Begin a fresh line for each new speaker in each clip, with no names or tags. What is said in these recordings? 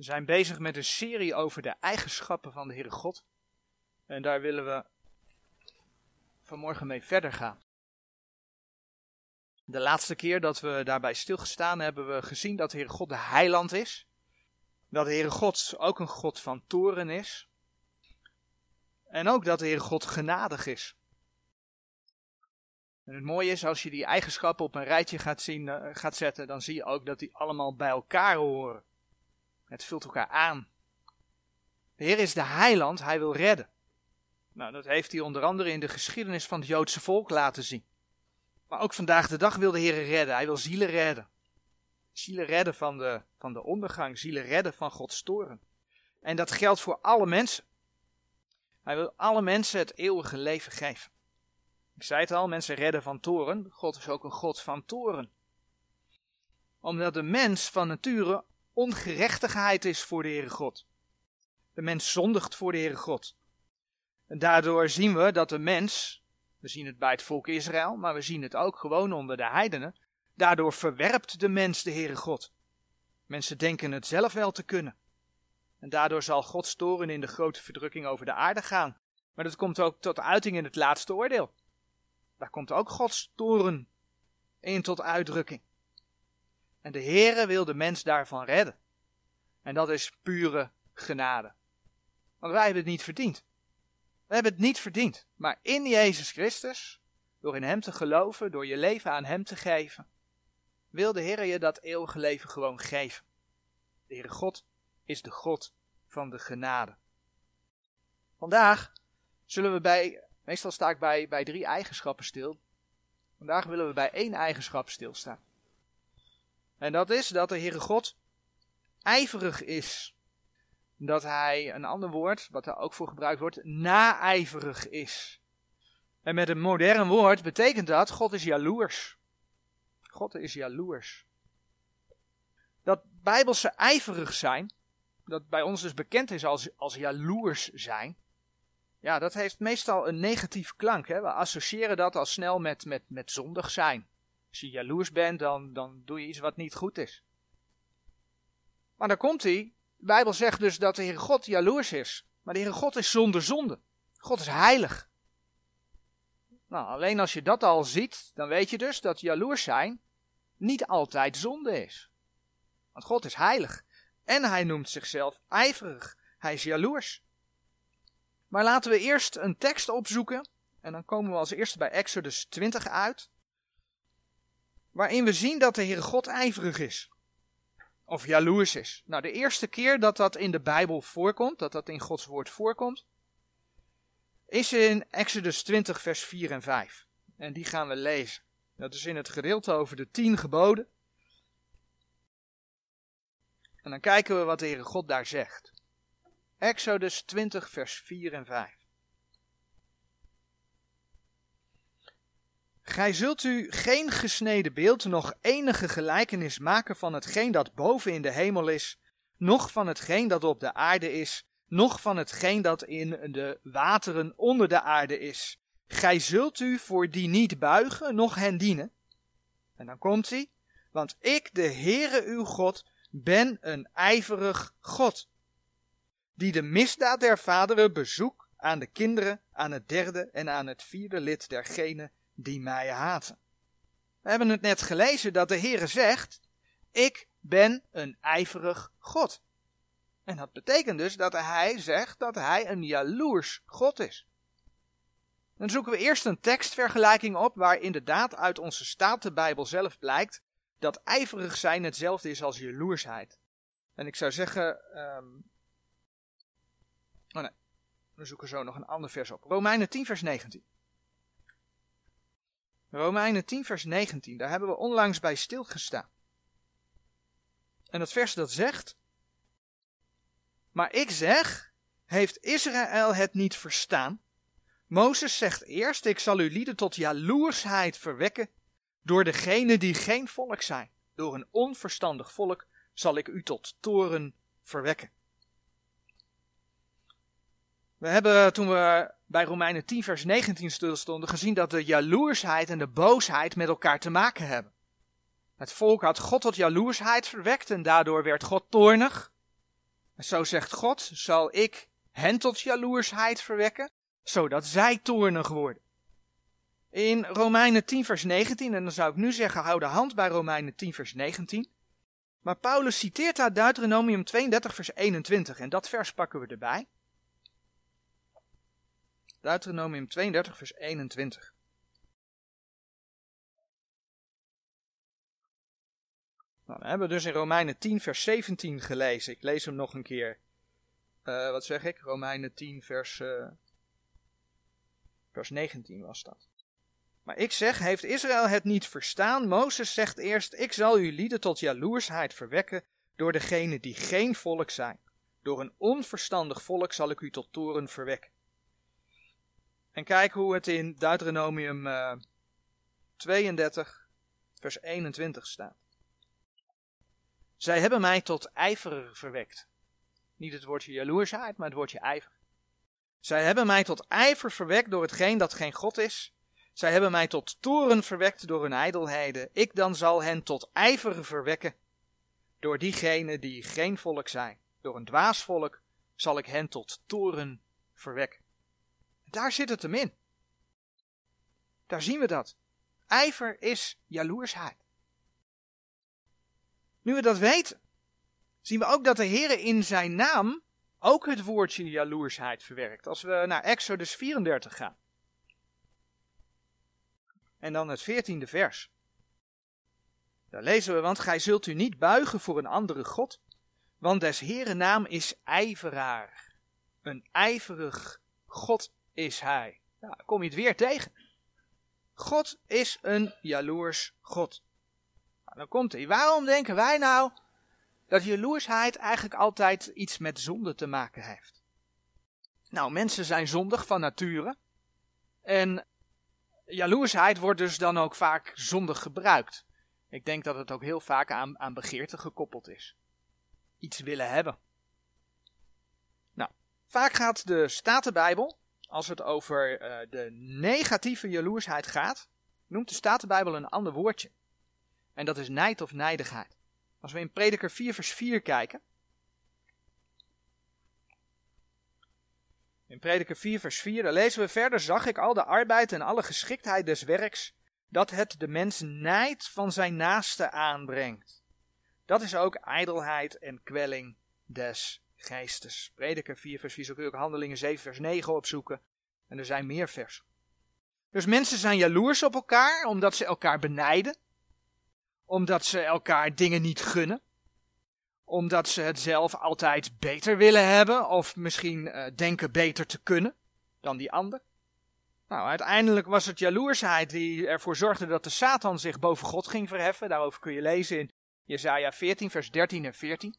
We zijn bezig met een serie over de eigenschappen van de Heere God. En daar willen we vanmorgen mee verder gaan. De laatste keer dat we daarbij stilgestaan hebben we gezien dat de Heere God de heiland is. Dat de Heere God ook een God van toren is. En ook dat de Heere God genadig is. En het mooie is, als je die eigenschappen op een rijtje gaat, zien, uh, gaat zetten, dan zie je ook dat die allemaal bij elkaar horen. Het vult elkaar aan. De Heer is de heiland, hij wil redden. Nou, dat heeft hij onder andere in de geschiedenis van het Joodse volk laten zien. Maar ook vandaag de dag wil de Heer redden, hij wil zielen redden. Zielen redden van de, van de ondergang, zielen redden van Gods toren. En dat geldt voor alle mensen. Hij wil alle mensen het eeuwige leven geven. Ik zei het al, mensen redden van toren. God is ook een God van toren. Omdat de mens van nature ongerechtigheid is voor de Heere God. De mens zondigt voor de Heere God. En daardoor zien we dat de mens, we zien het bij het volk Israël, maar we zien het ook gewoon onder de heidenen, daardoor verwerpt de mens de Heere God. Mensen denken het zelf wel te kunnen. En daardoor zal Gods toren in de grote verdrukking over de aarde gaan. Maar dat komt ook tot uiting in het laatste oordeel. Daar komt ook Gods toren in tot uitdrukking. En de Heere wil de mens daarvan redden. En dat is pure genade. Want wij hebben het niet verdiend. We hebben het niet verdiend. Maar in Jezus Christus, door in Hem te geloven, door je leven aan Hem te geven, wil de Heer je dat eeuwige leven gewoon geven. De Heere God is de God van de genade. Vandaag zullen we bij, meestal sta ik bij, bij drie eigenschappen stil. Vandaag willen we bij één eigenschap stilstaan. En dat is dat de Heere God ijverig is. Dat hij, een ander woord, wat er ook voor gebruikt wordt, naijverig is. En met een modern woord betekent dat, God is jaloers. God is jaloers. Dat bijbelse ijverig zijn, dat bij ons dus bekend is als, als jaloers zijn, ja, dat heeft meestal een negatief klank. Hè? We associëren dat al snel met, met, met zondig zijn. Als je jaloers bent, dan, dan doe je iets wat niet goed is. Maar dan komt hij. De Bijbel zegt dus dat de Heer God jaloers is. Maar de Heer God is zonder zonde. God is heilig. Nou, alleen als je dat al ziet, dan weet je dus dat jaloers zijn niet altijd zonde is. Want God is heilig. En hij noemt zichzelf ijverig. Hij is jaloers. Maar laten we eerst een tekst opzoeken. En dan komen we als eerste bij Exodus 20 uit waarin we zien dat de Heere God ijverig is. Of jaloers is. Nou, de eerste keer dat dat in de Bijbel voorkomt, dat dat in Gods woord voorkomt, is in Exodus 20, vers 4 en 5. En die gaan we lezen. Dat is in het gedeelte over de tien geboden. En dan kijken we wat de Heere God daar zegt. Exodus 20, vers 4 en 5. Gij zult u geen gesneden beeld, nog enige gelijkenis maken van hetgeen dat boven in de hemel is, noch van hetgeen dat op de aarde is, noch van hetgeen dat in de wateren onder de aarde is. Gij zult u voor die niet buigen, noch hen dienen. En dan komt hij, want ik, de Heere uw God, ben een ijverig God, die de misdaad der vaderen bezoek aan de kinderen, aan het derde en aan het vierde lid dergenen die mij haten. We hebben het net gelezen dat de Heere zegt, ik ben een ijverig God. En dat betekent dus dat hij zegt dat hij een jaloers God is. Dan zoeken we eerst een tekstvergelijking op waar inderdaad uit onze Statenbijbel zelf blijkt dat ijverig zijn hetzelfde is als jaloersheid. En ik zou zeggen, um... oh nee, we zoeken zo nog een ander vers op. Romeinen 10 vers 19. Romeinen 10 vers 19, daar hebben we onlangs bij stilgestaan. En dat vers dat zegt, maar ik zeg, heeft Israël het niet verstaan? Mozes zegt eerst, ik zal uw lieden tot jaloersheid verwekken door degene die geen volk zijn. Door een onverstandig volk zal ik u tot toren verwekken. We hebben toen we bij Romeinen 10 vers 19 stilstonden gezien dat de jaloersheid en de boosheid met elkaar te maken hebben. Het volk had God tot jaloersheid verwekt en daardoor werd God toornig. Zo zegt God, zal ik hen tot jaloersheid verwekken, zodat zij toornig worden. In Romeinen 10 vers 19, en dan zou ik nu zeggen, hou de hand bij Romeinen 10 vers 19. Maar Paulus citeert daar Deuteronomium 32 vers 21 en dat vers pakken we erbij. Deuteronomium 32 vers 21. Nou, we hebben dus in Romeinen 10 vers 17 gelezen. Ik lees hem nog een keer. Uh, wat zeg ik? Romeinen 10 vers, uh, vers 19 was dat. Maar ik zeg, heeft Israël het niet verstaan? Mozes zegt eerst, ik zal uw lieden tot jaloersheid verwekken door degenen die geen volk zijn. Door een onverstandig volk zal ik u tot toren verwekken. En kijk hoe het in Deuteronomium uh, 32 vers 21 staat. Zij hebben mij tot ijver verwekt. Niet het woordje jaloersheid, maar het woordje ijver. Zij hebben mij tot ijver verwekt door hetgeen dat geen God is. Zij hebben mij tot toren verwekt door hun ijdelheden. Ik dan zal hen tot ijver verwekken door diegenen die geen volk zijn. Door een dwaas volk zal ik hen tot toren verwekken. Daar zit het hem in. Daar zien we dat. Ijver is jaloersheid. Nu we dat weten, zien we ook dat de Heer in zijn naam ook het woordje jaloersheid verwerkt. Als we naar Exodus 34 gaan. En dan het veertiende vers. Daar lezen we, want gij zult u niet buigen voor een andere God, want des Heeren naam is ijveraar. Een ijverig God is hij. Kom je het weer tegen. God is een jaloers God. Nou, dan komt hij. Waarom denken wij nou dat jaloersheid eigenlijk altijd iets met zonde te maken heeft? Nou, mensen zijn zondig van nature. En jaloersheid wordt dus dan ook vaak zondig gebruikt. Ik denk dat het ook heel vaak aan, aan begeerte gekoppeld is. Iets willen hebben. Nou, vaak gaat de Statenbijbel, als het over uh, de negatieve jaloersheid gaat, noemt de Statenbijbel een ander woordje. En dat is nijd of nijdigheid. Als we in Prediker 4 vers 4 kijken. In Prediker 4 vers 4, daar lezen we verder, zag ik al de arbeid en alle geschiktheid des werks, dat het de mens nijd van zijn naaste aanbrengt. Dat is ook ijdelheid en kwelling des geestes. Prediker 4 vers 4, zo kun ook Handelingen 7 vers 9 opzoeken. En er zijn meer versen. Dus mensen zijn jaloers op elkaar, omdat ze elkaar benijden omdat ze elkaar dingen niet gunnen, omdat ze het zelf altijd beter willen hebben of misschien uh, denken beter te kunnen dan die ander. Nou, uiteindelijk was het jaloersheid die ervoor zorgde dat de Satan zich boven God ging verheffen. Daarover kun je lezen in Jesaja 14, vers 13 en 14.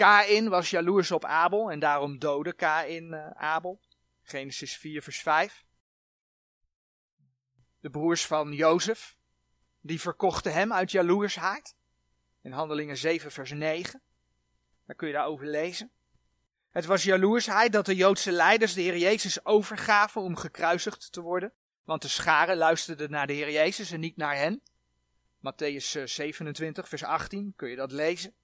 Kain was jaloers op Abel en daarom doodde Kain uh, Abel. Genesis 4, vers 5. De broers van Jozef die verkochten hem uit jaloersheid. In Handelingen 7, vers 9. Daar kun je daarover lezen. Het was jaloersheid dat de Joodse leiders de Heer Jezus overgaven om gekruisigd te worden. Want de scharen luisterden naar de Heer Jezus en niet naar hen. Matthäus 27, vers 18, kun je dat lezen.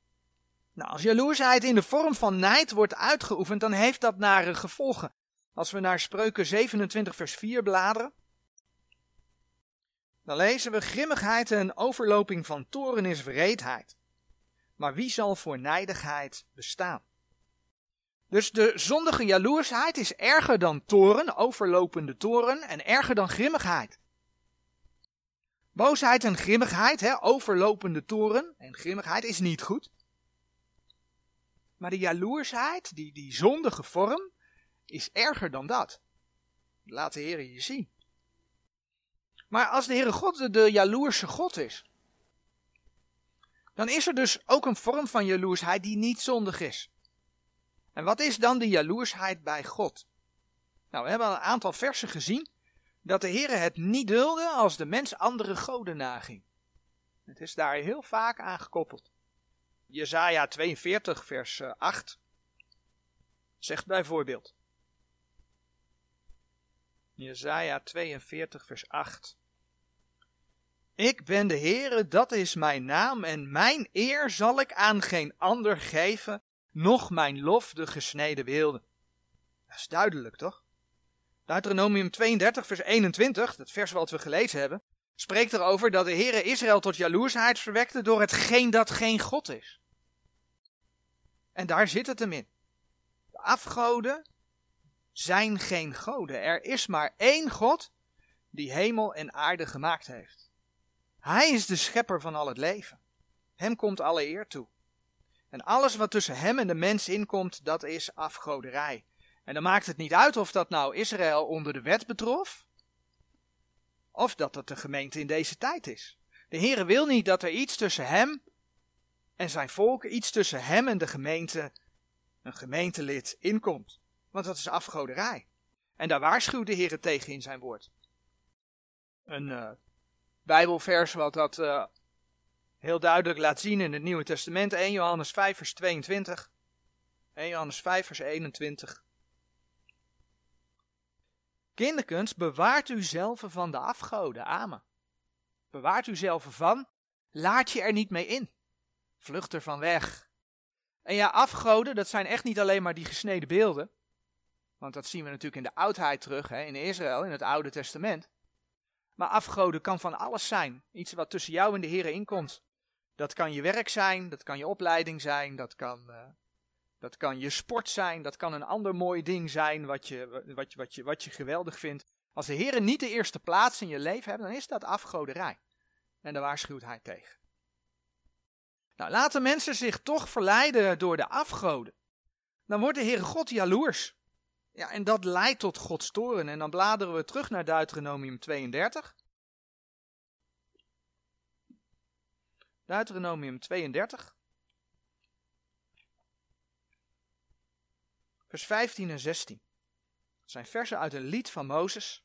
Nou, als jaloersheid in de vorm van nijd wordt uitgeoefend, dan heeft dat nare gevolgen. Als we naar Spreuken 27, vers 4 bladeren, dan lezen we grimmigheid en overloping van toren is wreedheid. Maar wie zal voor nijdigheid bestaan? Dus de zondige jaloersheid is erger dan toren, overlopende toren, en erger dan grimmigheid. Boosheid en grimmigheid, hè, overlopende toren en grimmigheid is niet goed. Maar de jaloersheid, die, die zondige vorm, is erger dan dat. Laat de Heer je zien. Maar als de Heere God de, jaloerse God is, dan is er dus ook een vorm van jaloersheid die niet zondig is. En wat is dan de jaloersheid bij God? Nou, we hebben al een aantal versen gezien dat de Heere het niet dulde als de mens andere goden naging. Het is daar heel vaak aan gekoppeld. Jezaja 42 vers 8 eh, zegt bijvoorbeeld Jesaja 42 vers 8. Ik ben de Heere, dat is mijn naam, en mijn eer zal ik aan geen ander geven nog mijn lof de gesneden beelden. Dat is duidelijk, toch? Deuteronomium 32, vers 21, dat vers wat we gelezen hebben, spreekt erover dat de Heere Israël tot jaloersheid verwekte door hetgeen dat geen God is. En daar zit het hem in. De afgoden zijn geen goden. Er is maar één God die hemel en aarde gemaakt heeft. Hij is de schepper van al het leven. Hem komt alle eer toe. En alles wat tussen hem en de mens inkomt, dat is afgoderij. En dan maakt het niet uit of dat nou Israël onder de wet betrof, of dat het de gemeente in deze tijd is. De Heere wil niet dat er iets tussen hem en zijn volk, iets tussen hem en de gemeente, een gemeentelid, inkomt. Want dat is afgoderij. En daar waarschuwt de Heere tegen in zijn woord. Een uh, Bijbelvers wat dat uh, heel duidelijk laat zien in het Nieuwe Testament, 1 Johannes 5 vers 22. 1 Johannes 5 vers 21. Kinderkens, bewaart u zelf van de afgoden. Amen. Bewaart u zelf van. Laat je er niet mee in. Vlucht er van weg. En ja, afgoden, dat zijn echt niet alleen maar die gesneden beelden. Want dat zien we natuurlijk in de oudheid terug, hè, in Israël, in het Oude Testament. Maar afgoden kan van alles zijn. Iets wat tussen jou en de Heer inkomt. Dat kan je werk zijn, dat kan je opleiding zijn, dat kan, uh, dat kan je sport zijn, dat kan een ander mooi ding zijn wat je, wat je, wat je, wat je geweldig vindt. Als de Heer niet de eerste plaats in je leven hebt, dan is dat afgoderij. En daar waarschuwt hij tegen. Nou, laten mensen zich toch verleiden door de afgoden. Dan wordt de Heere God jaloers. Ja, en dat leidt tot Gods toren. En dan bladeren we terug naar Deuteronomium 32. Deuteronomium 32. Vers 15 en 16. Dat zijn versen uit een lied van Mozes.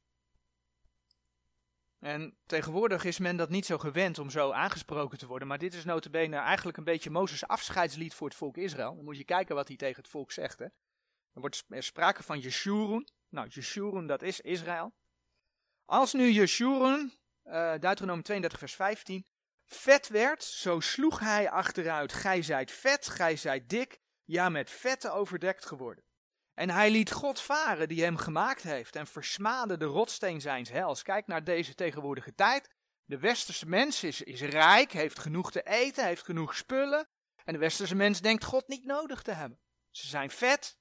En tegenwoordig is men dat niet zo gewend om zo aangesproken te worden. Maar dit is notabene eigenlijk een beetje Mozes afscheidslied voor het volk Israël. Dan moet je kijken wat hij tegen het volk zegt. Hè. Er wordt sprake van Jeshurun. Nou, Jeshurun, dat is Israël. Als nu Jeshurun, uh, Deuteronomium 32 vers 15, vet werd, zo sloeg hij achteruit. Gij zijt vet, gij zijt dik, ja met vetten overdekt geworden. En hij liet God varen die hem gemaakt heeft en versmaadde de rotsteen zijns hels. Kijk naar deze tegenwoordige tijd. De westerse mens is, is rijk, heeft genoeg te eten, heeft genoeg spullen. En de westerse mens denkt God niet nodig te hebben. Ze zijn vet,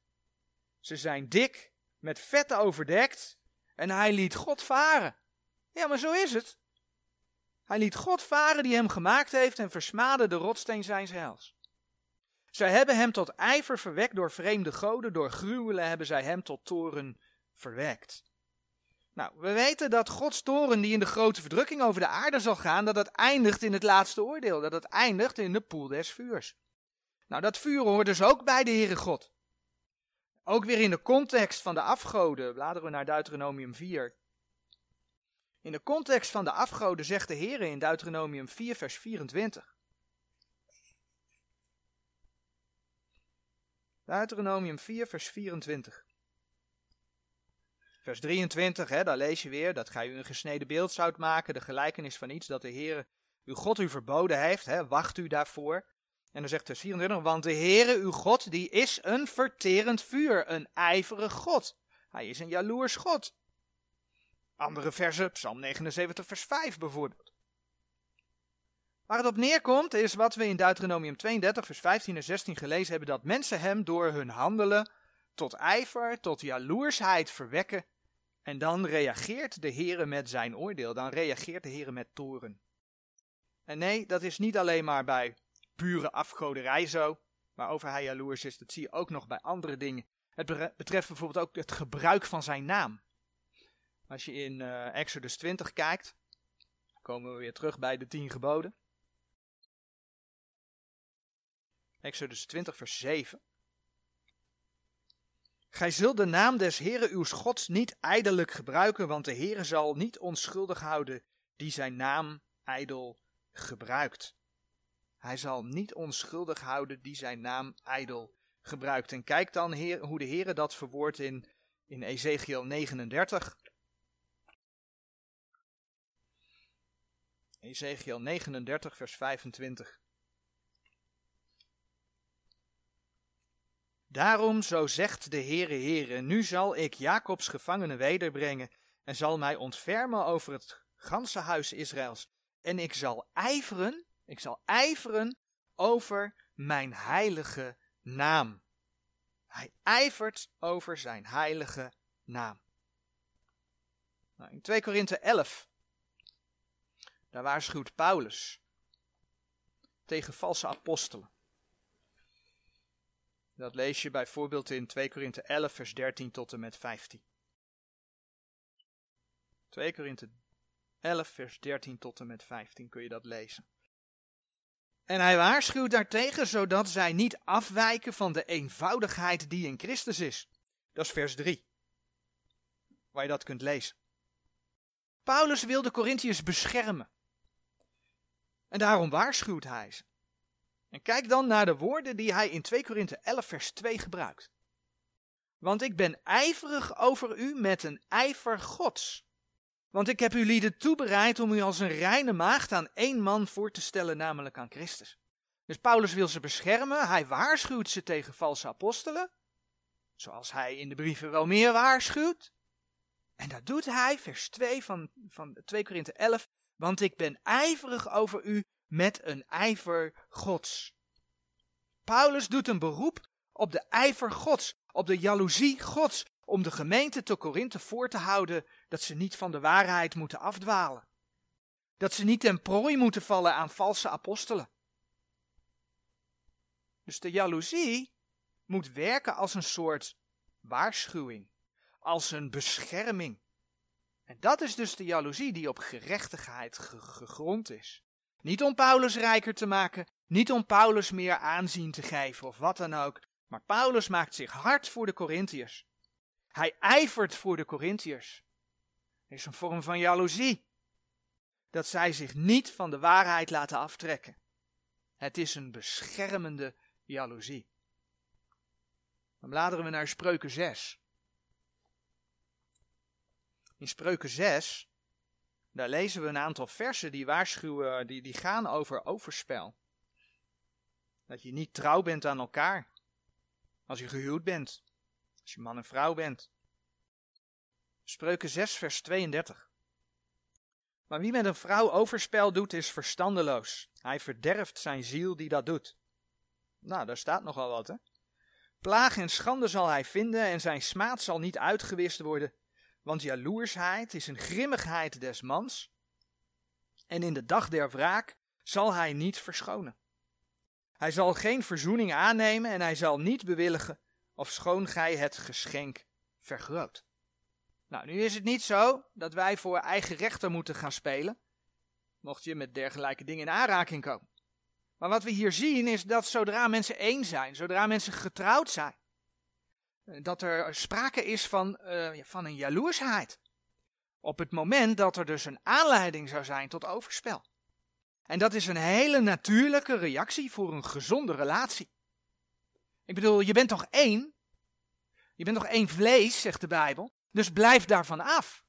ze zijn dik, met vetten overdekt. En hij liet God varen. Ja, maar zo is het. Hij liet God varen die hem gemaakt heeft en versmaadde de rotsteen zijns hels. Zij hebben hem tot ijver verwekt door vreemde goden, door gruwelen hebben zij hem tot toren verwekt. Nou, we weten dat Gods toren die in de grote verdrukking over de aarde zal gaan, dat dat eindigt in het laatste oordeel, dat het eindigt in de poel des vuurs. Nou, dat vuur hoort dus ook bij de Heere God. Ook weer in de context van de afgoden, bladeren we naar Deuteronomium 4. In de context van de afgoden zegt de Heer in Deuteronomium 4, vers 24. Deuteronomium 4, vers 24. Vers 23, hè, daar lees je weer dat gij u een gesneden beeld zoudt maken, de gelijkenis van iets dat de Heer uw God u verboden heeft, hè, wacht u daarvoor. En dan zegt vers 24, want de Heere uw God, die is een verterend vuur, een ijverig God. Hij is een jaloers God. Andere versen, Psalm 79, vers 5 bijvoorbeeld. Waar het op neerkomt is wat we in Deuteronomium 32, vers 15 en 16 gelezen hebben, dat mensen hem door hun handelen tot ijver, tot jaloersheid verwekken. En dan reageert de Heere met zijn oordeel, dan reageert de Heere met toren. En nee, dat is niet alleen maar bij pure afgoderij zo, waarover hij jaloers is, dat zie je ook nog bij andere dingen. Het betreft bijvoorbeeld ook het gebruik van zijn naam. Als je in uh, Exodus 20 kijkt, komen we weer terug bij de tien geboden. Exodus 20, vers 7. Gij zult de naam des Heeren uw Gods niet ijdelijk gebruiken, want de Heere zal niet onschuldig houden die zijn naam ijdel gebruikt. Hij zal niet onschuldig houden die zijn naam ijdel gebruikt. En kijk dan heer, hoe de Heere dat verwoordt in, in Ezekiel 39. Ezekiel 39, vers 25. Daarom, zo zegt de Heere Heere, nu zal ik Jacobs gevangenen wederbrengen en zal mij ontfermen over het ganse huis Israëls. En ik zal ijveren, ik zal ijveren over mijn heilige naam. Hij ijvert over zijn heilige naam. Nou, in 2 Korinthe 11, daar waarschuwt Paulus tegen valse apostelen. Dat lees je bijvoorbeeld in 2 Korinthe 11, vers 13 tot en met 15. 2 Korinthe 11, vers 13 tot en met 15 kun je dat lezen. En hij waarschuwt daartegen, zodat zij niet afwijken van de eenvoudigheid die in Christus is. Dat is vers 3, waar je dat kunt lezen. Paulus wil de Corinthiërs beschermen. En daarom waarschuwt hij ze. En kijk dan naar de woorden die hij in 2 Korinthe 11 vers 2 gebruikt. Want ik ben ijverig over u met een ijver gods. Want ik heb u lieden toebereid om u als een reine maagd aan één man voor te stellen, namelijk aan Christus. Dus Paulus wil ze beschermen, hij waarschuwt ze tegen valse apostelen, zoals hij in de brieven wel meer waarschuwt. En dat doet hij, vers 2 van, van 2 Korinthe 11, want ik ben ijverig over u met een ijver Gods. Paulus doet een beroep op de ijver Gods, op de jaloezie Gods, om de gemeente te Korinthe voor te houden dat ze niet van de waarheid moeten afdwalen. Dat ze niet ten prooi moeten vallen aan valse apostelen. Dus de jaloezie moet werken als een soort waarschuwing, als een bescherming. En dat is dus de jaloezie die op gerechtigheid gegrond is. Niet om Paulus rijker te maken, niet om Paulus meer aanzien te geven of wat dan ook, maar Paulus maakt zich hard voor de Corinthiërs. Hij ijvert voor de Corinthiërs. Er is een vorm van jaloezie. Dat zij zich niet van de waarheid laten aftrekken. Het is een beschermende jaloezie. Dan bladeren we naar Spreuken 6. In Spreuken 6 daar lezen we een aantal versen die waarschuwen, die, die gaan over overspel. Dat je niet trouw bent aan elkaar. Als je gehuwd bent. Als je man en vrouw bent. Spreuken 6, vers 32. Maar wie met een vrouw overspel doet, is verstandeloos. Hij verderft zijn ziel die dat doet. Nou, daar staat nogal wat, hè? Plaag en schande zal hij vinden en zijn smaad zal niet uitgewist worden. Want jaloersheid is een grimmigheid des mans. En in de dag der wraak zal hij niet verschonen. Hij zal geen verzoening aannemen en hij zal niet bewilligen, of schoon gij het geschenk vergroot. Nou, nu is het niet zo dat wij voor eigen rechter moeten gaan spelen, mocht je met dergelijke dingen in aanraking komen. Maar wat we hier zien is dat zodra mensen één zijn, zodra mensen getrouwd zijn, dat er sprake is van, uh, van een jaloersheid. Op het moment dat er dus een aanleiding zou zijn tot overspel. En dat is een hele natuurlijke reactie voor een gezonde relatie. Ik bedoel, je bent toch één? Je bent toch één vlees, zegt de Bijbel? Dus blijf daarvan af.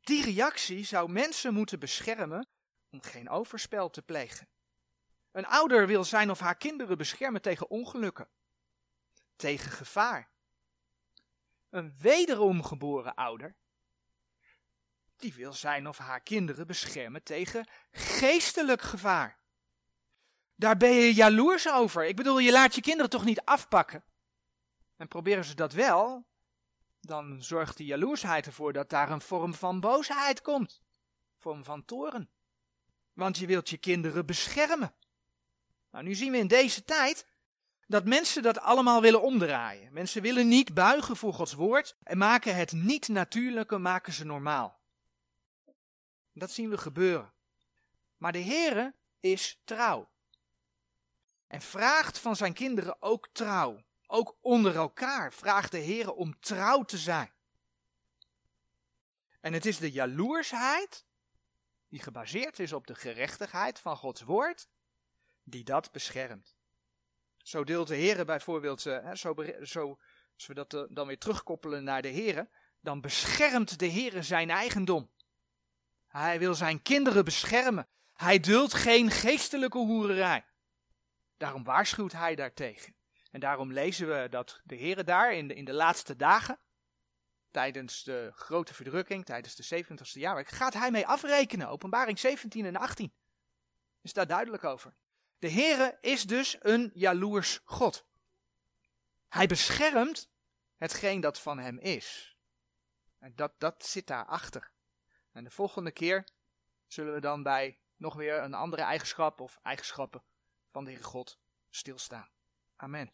Die reactie zou mensen moeten beschermen om geen overspel te plegen. Een ouder wil zijn of haar kinderen beschermen tegen ongelukken tegen gevaar. Een wederom geboren ouder, die wil zijn of haar kinderen beschermen tegen geestelijk gevaar. Daar ben je jaloers over. Ik bedoel, je laat je kinderen toch niet afpakken? En proberen ze dat wel, dan zorgt die jaloersheid ervoor dat daar een vorm van boosheid komt. Een vorm van toren. Want je wilt je kinderen beschermen. Nou, nu zien we in deze tijd dat mensen dat allemaal willen omdraaien. Mensen willen niet buigen voor Gods woord en maken het niet-natuurlijke maken ze normaal. Dat zien we gebeuren. Maar de Heere is trouw. En vraagt van zijn kinderen ook trouw. Ook onder elkaar vraagt de Heere om trouw te zijn. En het is de jaloersheid, die gebaseerd is op de gerechtigheid van Gods woord, die dat beschermt. Zo deelt de Heer bijvoorbeeld, uh, zo, zo, als we dat uh, dan weer terugkoppelen naar de Heer, dan beschermt de Heer zijn eigendom. Hij wil zijn kinderen beschermen. Hij duldt geen geestelijke hoererij. Daarom waarschuwt hij daartegen. En daarom lezen we dat de Heer daar in de, in de laatste dagen, tijdens de grote verdrukking, tijdens de 70ste jaarwerk, gaat hij mee afrekenen. Openbaring 17 en 18 is daar duidelijk over. De Heere is dus een jaloers God. Hij beschermt hetgeen dat van hem is. En dat, dat zit daarachter. En de volgende keer zullen we dan bij nog weer een andere eigenschap of eigenschappen van de Heere God stilstaan. Amen.